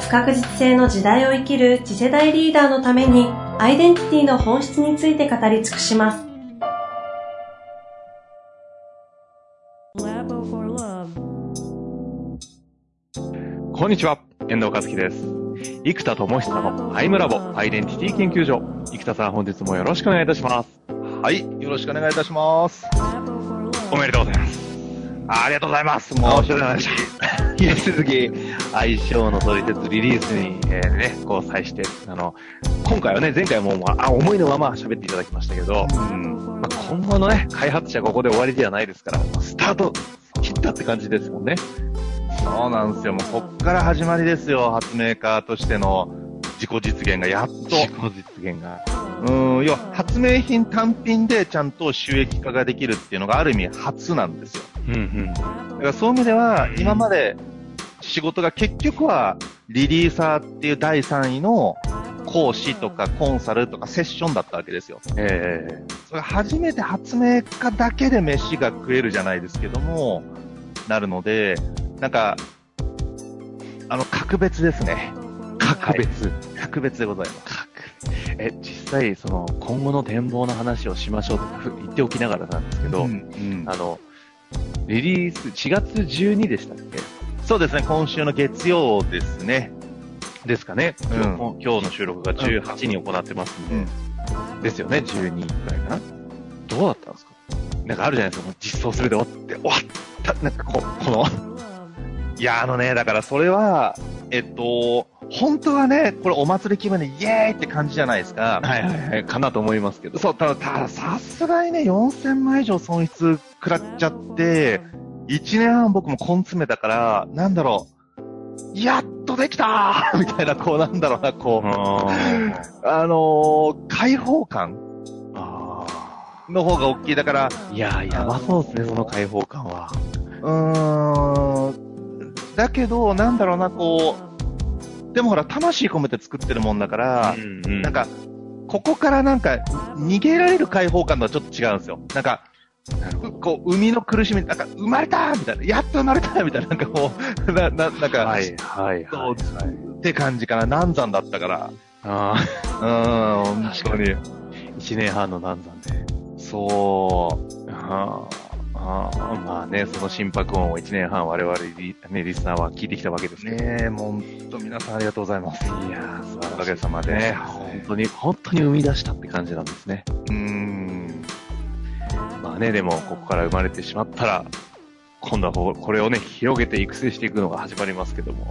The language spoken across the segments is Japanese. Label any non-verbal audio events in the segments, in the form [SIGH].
不確実性の時代を生きる次世代リーダーのためにアイデンティティの本質について語り尽くしますこんにちは、遠藤和樹です。生田智久のアイムラボアイデンティティ研究所。生田さん、本日もよろしくお願いいたします。はい、よろしくお願いいたします。おめでとうございます。あありがとうございます。もう、お世話になりました。引き続き、相性の取説リリースに、えーね、こう、際して、あの、今回はね、前回も、まあ、あ思いのまま喋っていただきましたけど、うんまあ、今後のね、開発者ここで終わりではないですから、スタート切ったって感じですもんね。そうなんですよ。もうこっから始まりですよ。発明家としての自己実現がやっと。自己実現が。うん、要は発明品単品でちゃんと収益化ができるっていうのがある意味初なんですよ。うんうん。だからそういう意味では、今まで仕事が結局はリリーサーっていう第3位の講師とかコンサルとかセッションだったわけですよ。えそれ初めて発明家だけで飯が食えるじゃないですけども、なるので、なんか、あの、格別ですね。ー、格別。格別でございます。格え、実際、その、今後の展望の話をしましょうとふ言っておきながらなんですけど、うんうんあの、リリース、4月12でしたっけ？そうですね、今週の月曜ですね。ですかね、うん。今日の収録が18に行ってますんで、ですよね、12くらいかな。どうだったんですか？なんかあるじゃないですか、もう実装するで終わって、終わった、なんかこう、この、[LAUGHS] いや、あのね、だからそれは、えっと、本当はね、これお祭り気分でイエーイって感じじゃないですか。はいはいはい、かなと思いますけど。そう、ただ、ただ、さすがにね、4000万以上損失食らっちゃって、1年半僕も根詰めたから、なんだろう、やっとできたー [LAUGHS] みたいな、こう、なんだろうな、こう、ああのー、開放感あの方が大きい。だから、ー。いやー、やばそうですね、その開放感は。うーん、だけど、なんだろうな、こう、でもほら、魂込めて作ってるもんだから、んうなん、か、ここからなんか、逃げられる開放感とはちょっと違うんですよ。なんか、こう、生みの苦しみ、なんか、生まれたみたいな、やっと生まれたみたいな、なんかこう、[LAUGHS] な、な、なんか、はいはいそうはい。って感じかな。難産だったから。あうーん、本当に。あ、1年半の難産で。そう。ああ、ああまあね、その心拍音を1年半我々リ,、ね、リスナーは聞いてきたわけですけど。ねえ、もう本当皆さんありがとうございます。いやー、素晴らしい。おかげさまでね、本当に、本当に生み出したって感じなんですね。うーん。まあね、でも、ここから生まれてしまったら、今度はここれをね、広げて育成していくのが始まりますけども。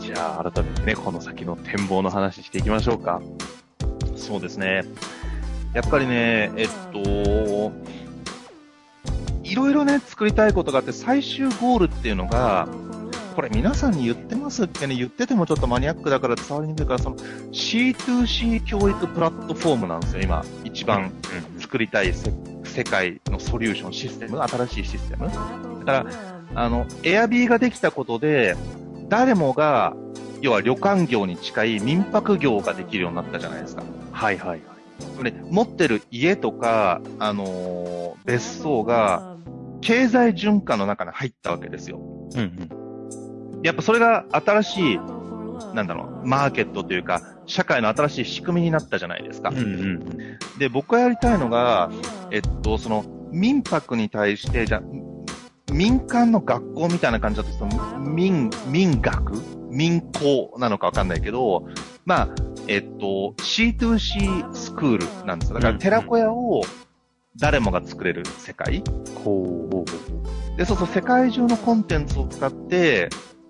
じゃあ、改めてね、この先の展望の話していきましょうか。そうですね。やっぱりね、えっと、いろいろね、作りたいことがあって、最終ゴールっていうのが、これ皆さんに言ってますってね、言っててもちょっとマニアックだから伝わりにくいから、その C2C 教育プラットフォームなんですよ、今。一番作りたいせ世界のソリューション、システム、新しいシステム。だから、あの、エアビーができたことで、誰もが、要は旅館業に近い民泊業ができるようになったじゃないですか。はいはいはい。これ持ってる家とか、あのー別荘が経済循環の中に入ったわけですよ。うんうん。やっぱそれが新しい、なんだろう、マーケットというか、社会の新しい仕組みになったじゃないですか。うんうん。で、僕がやりたいのが、えっと、その、民泊に対して、じゃあ民間の学校みたいな感じだと、その民、民学？民校なのかわかんないけど、まあ、えっと、C2C スクールなんですよ。だから、うん寺子屋を誰もが作れる世界。ほうほうほう。で、そうそう、世界中のコンテンツを使って、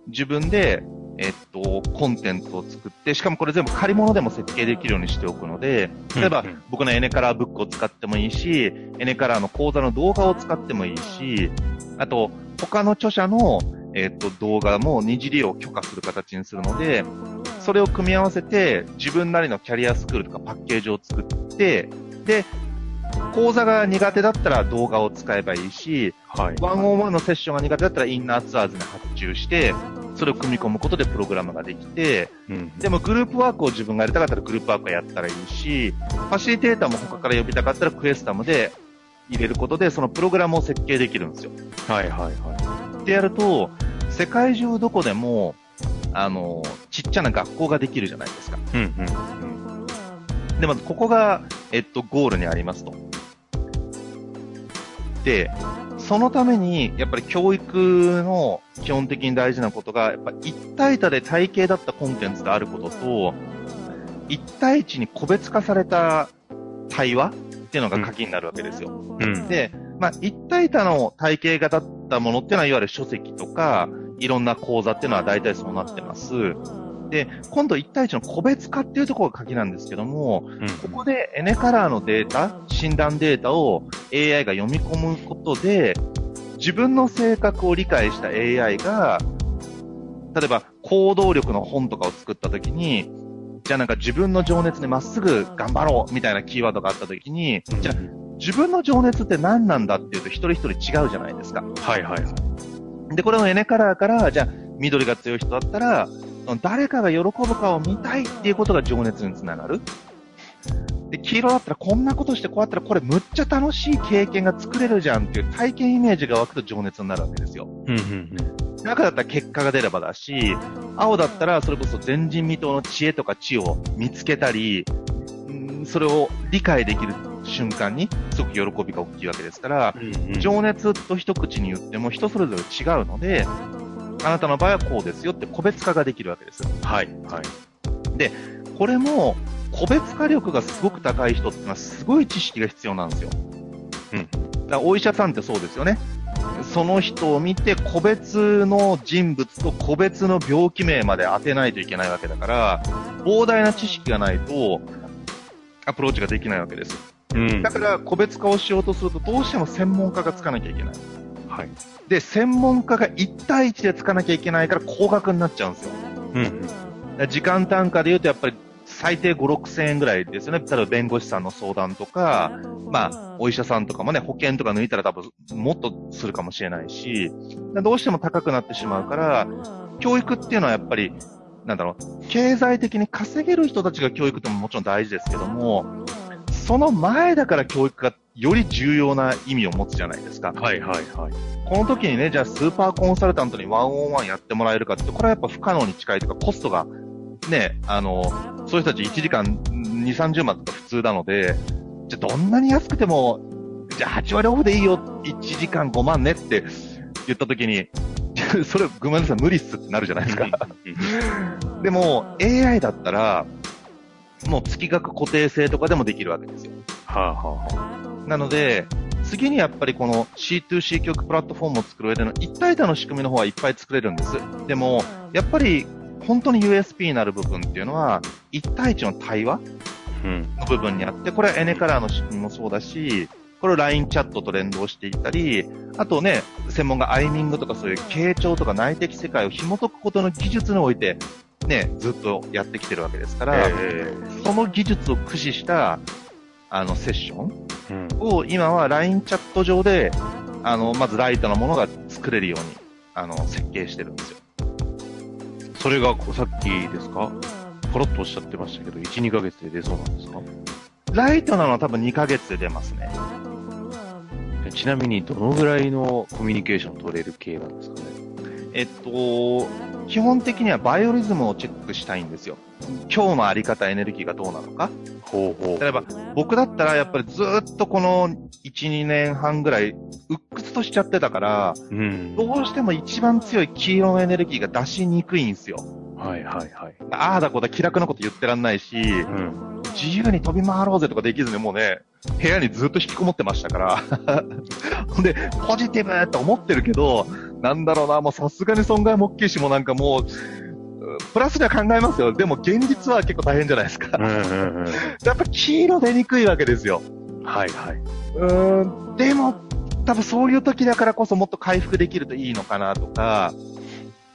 自分で、えっと、コンテンツを作って、しかもこれ全部借り物でも設計できるようにしておくので、例えば僕のエネカラーブックを使ってもいいし、エネカラーの講座の動画を使ってもいいし、あと、他の著者の、えっと、動画も二次利用を許可する形にするので、それを組み合わせて、自分なりのキャリアスクールとかパッケージを作って、で、講座が苦手だったら動画を使えばいいし、はい。ワンオンワンのセッションが苦手だったらインナーツアーズに発注して、それを組み込むことでプログラムができて、うん。でもグループワークを自分がやりたかったらグループワークをやったらいいし、ファシリテーターも他から呼びたかったらクエスタムで入れることで、そのプログラムを設計できるんですよ。はいはいはってやると、世界中どこでも、あの、ちっちゃな学校ができるじゃないですか。い。うんうん。で、まずここが、えっと、ゴールにありますと。で、そのために、やっぱり教育の基本的に大事なことが、やっぱ一対多で体系だったコンテンツであることと、一対一に個別化された対話っていうのが鍵になるわけですよ。うん。で、まあ、一体多の体系型だったものっていうのは、いわゆる書籍とか、いろんな講座っていうのは大体そうなってます。で、今度一対一の個別化っていうところが鍵なんですけども、うんここでエネカラーのデータ、診断データを AI が読み込むことで、自分の性格を理解した AI が、例えば行動力の本とかを作ったときに、じゃあなんか自分の情熱でまっすぐ頑張ろうみたいなキーワードがあったときに、じゃあ自分の情熱って何なんだっていうと一人一人違うじゃないですか。はいはいはい。で、これのエネカラーから、じゃあ緑が強い人だったら、誰かが喜ぶかを見たいっていうことが情熱につながる。で、黄色だったらこんなことしてこうやったらこれむっちゃ楽しい経験が作れるじゃんっていう体験イメージが湧くと情熱になるわけですよ。うんうん赤だったら結果が出ればだし、青だったらそれこそ前人未到の知恵とか知を見つけたり、うんそれを理解できる瞬間にすごく喜びが大きいわけですから、うん。情熱と一口に言っても人それぞれ違うので、あなたの場合はこうですよって個別化ができるわけです。はいはい。これも個別化力がすごく高い人っていうのはすごい知識が必要なんですよ。うんだからお医者さんってそうですよね。その人を見て個別の人物と個別の病気名まで当てないといけないわけだから、膨大な知識がないとアプローチができないわけです。うん。だから個別化をしようとするとどうしても専門家がつかなきゃいけない。はい。で、専門家が1対1でつかなきゃいけないから高額になっちゃうんですよ。うん。時間単価で言うとやっぱり最低5、6千円ぐらいですよね。例えば弁護士さんの相談とか、まあ、お医者さんとかもね、保険とか抜いたら多分もっとするかもしれないし、どうしても高くなってしまうから、教育っていうのはやっぱり、なんだろう、経済的に稼げる人たちが教育ってももちろん大事ですけども、その前だから教育がより重要な意味を持つじゃないですか。はいはいはい。この時にね、じゃあスーパーコンサルタントにワンオンワンやってもらえるかって、これはやっぱ不可能に近いというか、コストが、ね、あの、そういう人たち1時間2、30万とか普通なので、じゃあどんなに安くても、じゃあ8割オフでいいよ、1時間5万ねって言った時に、[LAUGHS] それごめんなさい、無理っすってなるじゃないですか。でも、AI だったら、もう月額固定制とかでもできるわけですよ。はあはあはなので、次にやっぱりこの C2C 教育プラットフォームを作る上での一体多の仕組みの方はいっぱい作れるんです。でも、やっぱり本当に USP になる部分っていうのは、一対一の対話。の部分にあって、これはエネカラーの仕組みもそうだし、これを LINE チャットと連動していったり、あとね、専門がアイミングとかそういう傾聴とか内的世界を紐解くことの技術において、ね、ずっとやってきてるわけですから、えその技術を駆使した、あの、セッション。を今は LINE チャット上で、あの、まずライトなものが作れるように、あの、設計してるんですよ。それがこうさっきですか？ポロッとおっしゃってましたけど、1、2ヶ月で出そうなんですか？ライトなのは多分2ヶ月で出ますね。ちなみにどのぐらいのコミュニケーション取れる系なんですかね？えっと、基本的にはバイオリズムをチェックしたいんですよ。今日のあり方、エネルギーがどうなのか。ほうほ例えば、僕だったらやっぱりずっとこの1、2年半ぐらい、鬱屈としちゃってたから、う。うん。どうしても一番強い黄色のエネルギーが出しにくいんですよ。はいはいはい。ああだこうだ気楽なこと言ってらんないし、うん。自由に飛び回ろうぜとかできずにもうね、部屋にずっと引きこもってましたから。[LAUGHS] ほんで、ポジティブって思ってるけど、なんだろうな、もうさすがに損害も大きいし、もうなんかもう、うプラスでは考えますよ。でも現実は結構大変じゃないですか。うんうんうん。やっぱ黄色出にくいわけですよ。はいはい。うーん、でも、多分そういう時だからこそもっと回復できるといいのかなとか、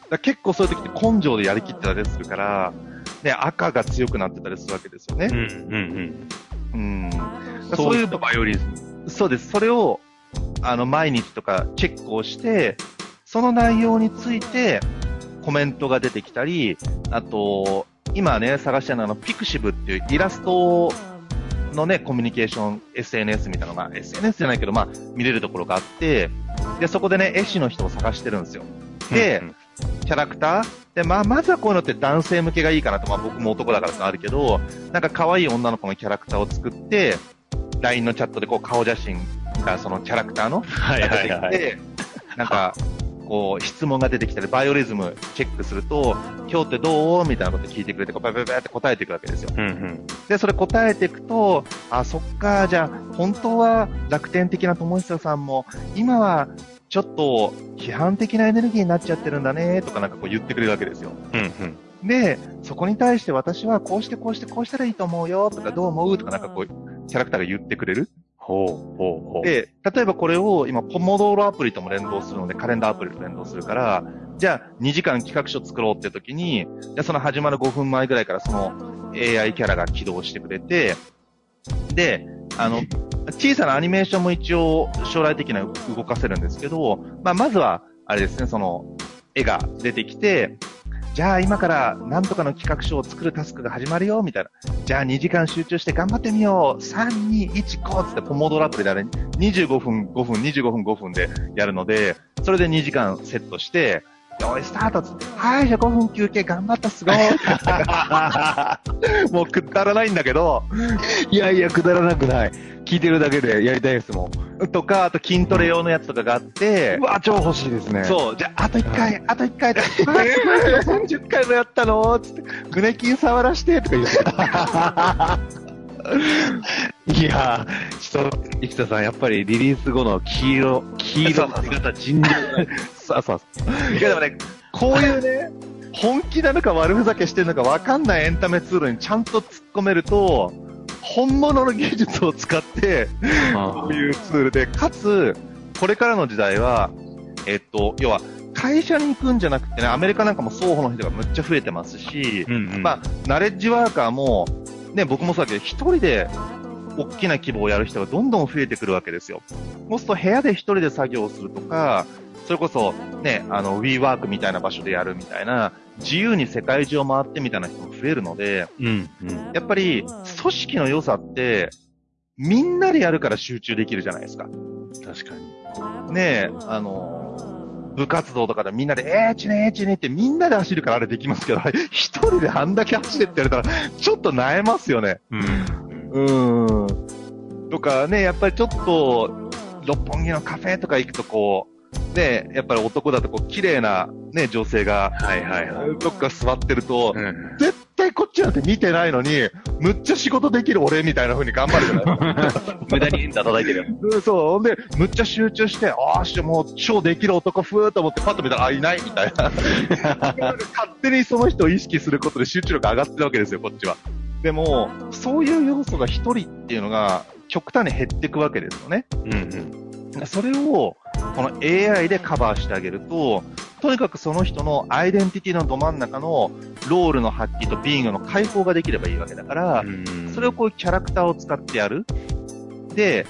だ結構そういう時って根性でやりきってたりするから、ね、赤が強くなってたりするわけですよね。うん、うん、うん。うん。そういうバイオリズム。そうです。それを、あの、毎日とかチェックをして、その内容についてコメントが出てきたり、あと、今ね、探してるのは、ピクシブっていうイラストのね、コミュニケーション、SNS みたいなのが、まあ、SNS じゃないけど、まあ、見れるところがあって、で、そこでね、絵師の人を探してるんですよ。で、うんキャラクター？で、まあ、まずはこういうのって男性向けがいいかなと、まあ僕も男だからあるけど、なんか可愛い女の子のキャラクターを作って、LINE のチャットでこう顔写真がそのキャラクターのはいはいはい。て、なんか、こう、質問が出てきたり、バイオリズムチェックすると、今日ってどう？みたいなこと聞いてくれて、こう、ババババって答えていくわけですよ。うん、うん。で、それ答えていくと、あ、そっか、じゃあ、本当は楽天的な友久さんも、今はちょっと批判的なエネルギーになっちゃってるんだね、とかなんかこう言ってくれるわけですよ。うん、うん。で、そこに対して私はこうしてこうしてこうしたらいいと思うよ、とかどう思う？とかなんかこう、キャラクターが言ってくれる。ほう、ほう、で、例えばこれを今、ポモドーロアプリとも連動するので、カレンダーアプリと連動するから、じゃあ2時間企画書作ろうって時に、じゃその始まる5分前ぐらいからその AI キャラが起動してくれて、で、あの、小さなアニメーションも一応将来的には動かせるんですけど、まあ、まずは、あれですね、その、絵が出てきて、じゃあ今からなんとかの企画書を作るタスクが始まるよ、みたいな。じゃあ2時間集中して頑張ってみよう。3、2、1、5つってポモドラアプリであれ25分、5分、25分、5分でやるので、それで2時間セットして、よい、スタートっつって、はい、じゃあ5分休憩頑張った、すごい。[LAUGHS] もうくだらないんだけど、いやいや、くだらなくない。聞いてるだけでやりたいですもん。とか、あと筋トレ用のやつとかがあってう、わ、超欲しいですね。そう、じゃあ、あと1回、あと1回だ。あすごいよ30回もやったのつって、胸筋触らして、とか言って。[LAUGHS] いやー、ちょっと、生田さん、やっぱりリリース後の黄色、黄色の姿、尋常。そうそうそう。いやでもね、こういうね、本気なのか悪ふざけしてるのか分かんないエンタメツールにちゃんと突っ込めると、本物の技術を使って、こういうツールで、かつ、これからの時代は、えっと、要は、会社に行くんじゃなくてね、アメリカなんかも双方の人がむっちゃ増えてますし、うんうん。まあ、ナレッジワーカーも、ね、僕もそうだけど、一人で大きな規模をやる人がどんどん増えてくるわけですよ。そうすると部屋で一人で作業をするとか、それこそね、あの、WeWork みたいな場所でやるみたいな、自由に世界中を回ってみたいな人も増えるので、うん、うん。やっぱり組織の良さって、みんなでやるから集中できるじゃないですか。確かに。ねえ、あの、部活動とかでみんなで、えーちねえちねってみんなで走るからあれできますけど、[LAUGHS] 一人であんだけ走れって言われたら、ちょっと萎えますよね。うん。うーん。とかね、やっぱりちょっと、六本木のカフェとか行くとこう、ね、やっぱり男だとこう、綺麗なね、女性が、はいはいはい。どっか座ってると、うん。絶対こっちなんて見てないのに、むっちゃ仕事できる俺みたいな風に頑張るじゃない？ですか。無駄にエンター叩いてる。うんそう。ほんで、むっちゃ集中して、ああ、しもう、超できる男ふーっと思ってパッと見たら、あ、いないみたいな。[LAUGHS] 勝手にその人を意識することで集中力上がってるわけですよ、こっちは。でも、そういう要素が一人っていうのが、極端に減っていくわけですよね。うんうん。それを、この AI でカバーしてあげると、とにかくその人のアイデンティティのど真ん中のロールの発揮とビーイングの解放ができればいいわけだから、それをこういうキャラクターを使ってやる。で、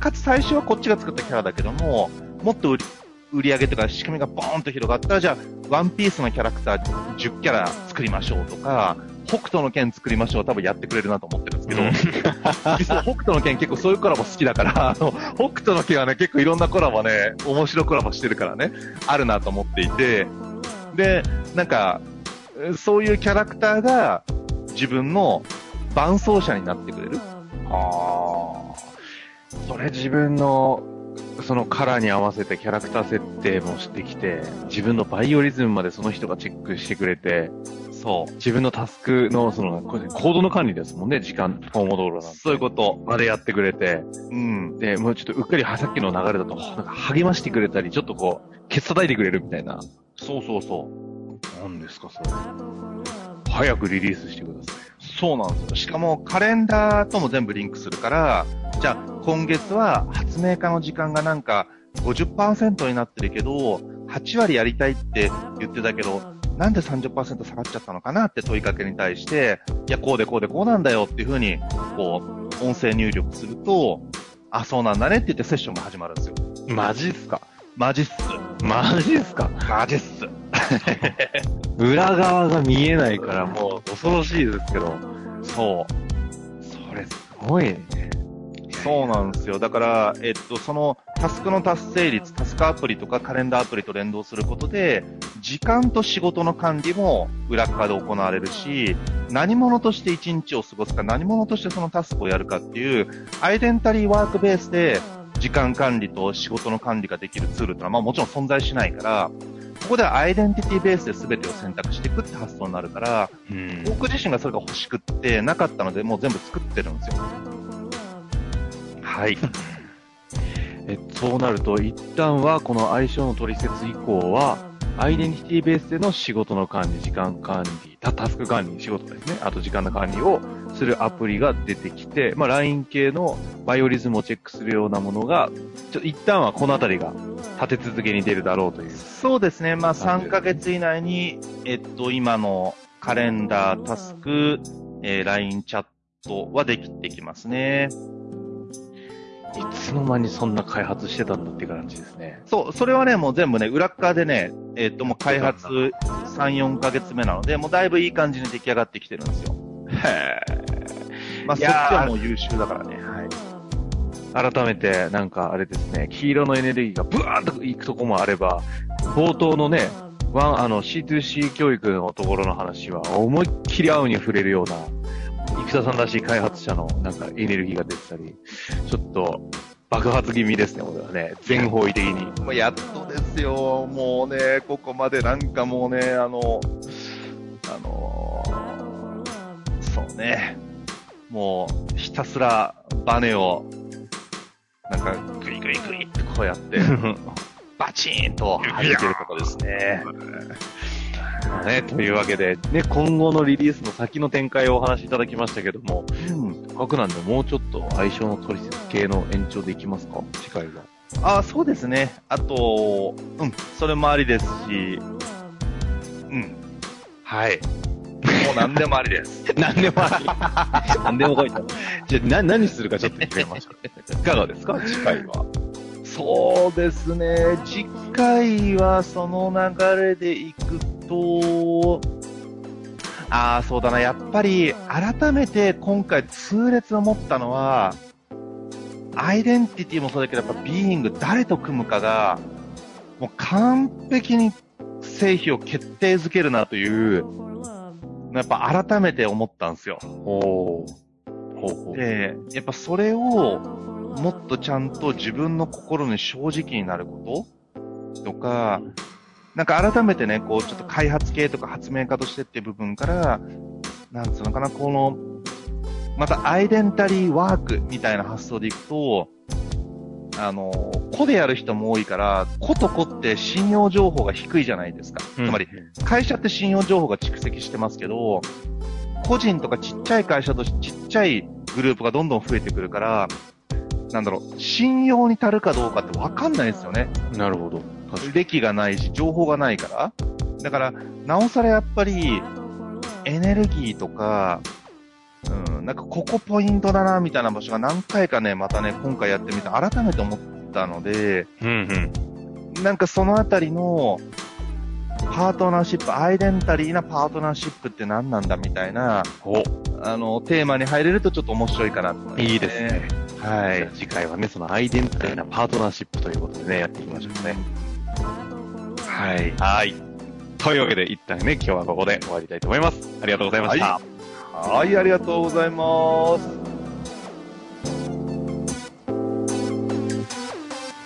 かつ最初はこっちが作ったキャラだけども、もっと売り売り上げとか仕組みがボーンと広がったら、じゃあ、ワンピースのキャラクター10キャラ作りましょうとか、北斗の剣作りましょう多分やってくれるなと思ってるんですけど、[LAUGHS] 実は北斗の剣結構そういうコラボ好きだから、あの、北斗の剣はね、結構いろんなコラボね、面白いコラボしてるからね、あるなと思っていて、で、なんか、そういうキャラクターが自分の伴走者になってくれる。ああ。それ自分の、そのカラーに合わせてキャラクター設定もしてきて、自分のバイオリズムまでその人がチェックしてくれて、そう。自分のタスクの、その、これコードの管理ですもんね、時間、ポモドーロなんて。そういうこと。までやってくれて、うん。で、もうちょっとうっかりさっきの流れだと、なんか励ましてくれたり、ちょっとこう、ケツ叩いてくれるみたいな。そうそうそう。何ですか、それ。早くリリースしてくださそうなんですよ。しかもカレンダーとも全部リンクするから、じゃあ今月は発明家の時間がなんか50%になってるけど、8割やりたいって言ってたけど、なんで30%下がっちゃったのかなって問いかけに対して、いや、こうでこうでこうなんだよっていうふうに、こう、音声入力すると、あ、そうなんだねって言ってセッションが始まるんですよ。マジっすか？マジっす。マジっすか？マジっす。[LAUGHS] 裏側が見えないからもう恐ろしいですけど。そう。それすごいね。そうなんですよ。だから、えっと、そのタスクの達成率、タスクアプリとかカレンダーアプリと連動することで、時間と仕事の管理も裏側で行われるし、何者として一日を過ごすか、何者としてそのタスクをやるかっていう、アイデンタリーワークベースで時間管理と仕事の管理ができるツールってのは、まあもちろん存在しないから、ここではアイデンティティベースで全てを選択していくって発想になるから、うん。僕自身がそれが欲しくって、なかったので、もう全部作ってるんですよ。はい。[LAUGHS] えそうなると、一旦はこの相性の取説以降は、アイデンティティベースでの仕事の管理、時間管理、タタスク管理、仕事ですね。あと時間の管理をするアプリが出てきて、まあ LINE 系のバイオリズムをチェックするようなものが、ちょ一旦はこのあたりが立て続けに出るだろうという。そうですね。まあ、3ヶ月以内に、えっと、今のカレンダー、タスク、えー LINE チャットはできてきますね。いつの間にそんな開発してたんだっていう感じですね。そう、それはね、もう全部ね、裏っ側でね、えっと、もう開発3、4ヶ月目なので、もうだいぶいい感じに出来上がってきてるんですよ。へまあ、そっちはもう優秀だからね。はい。改めて、なんかあれですね、黄色のエネルギーがブワーッといくとこもあれば、冒頭のね、ワン、あの、C2C 教育のところの話は、思いっきり青に触れるような、生田さんらしい開発者のなんかエネルギーが出てたり、ちょっと爆発気味ですね、俺はね。全方位的に。もうやっとですよ。もうね、ここまでなんかもうね、あの、あのそうね。もう、ひたすらバネを、なんか、グイグイグイってこうやって、[LAUGHS] バチーンと弾けることですね。まあね、というわけで、ね、今後のリリースの先の展開をお話しいただきましたけども、うん。せっかくなんでもうちょっと相性の取説系の延長でいきますか？次回は。あそうですね。あと、うん、それもありですし、うん。はい。もう何でもありです。[LAUGHS] 何でもあり。[LAUGHS] 何でも書いてある。じゃあ、な、何するかちょっと決めましょう。[LAUGHS] いかがですか？次回は。そうですね。次回はその流れでいくと、ああ、そうだな。やっぱり、改めて今回痛烈思ったのは、アイデンティティもそうだけど、やっぱビーイング、誰と組むかが、もう完璧に製品を決定づけるなという、やっぱ改めて思ったんですよ。ほう。で、やっぱそれを、もっとちゃんと自分の心に正直になることとか、なんか改めてね、こう、ちょっと開発系とか発明家としてっていう部分から、なんつうのかな、この、またアイデンタリーワークみたいな発想でいくと、あの、個でやる人も多いから、個と個って信用情報が低いじゃないですか。つまり、会社って信用情報が蓄積してますけど、個人とかちっちゃい会社とちっちゃいグループがどんどん増えてくるから、なんだろう、信用に足るかどうかってわかんないですよね。なるほど。歴がないし、情報がないから。だから、なおさらやっぱり、エネルギーとか、うん、なんかここポイントだな、みたいな場所が何回かね、またね、今回やってみて改めて思ったので、うんうん。なんかそのあたりの、パートナーシップ、アイデンタリーなパートナーシップって何なんだみたいな、お、あの、テーマに入れるとちょっと面白いかなと思います、いいですね。はい。次回はね、そのアイデンティティなパートナーシップということでね、やっていきましょうね。はい。はい。というわけで、一旦ね、今日はここで終わりたいと思います。ありがとうございました。はい、ありがとうございます。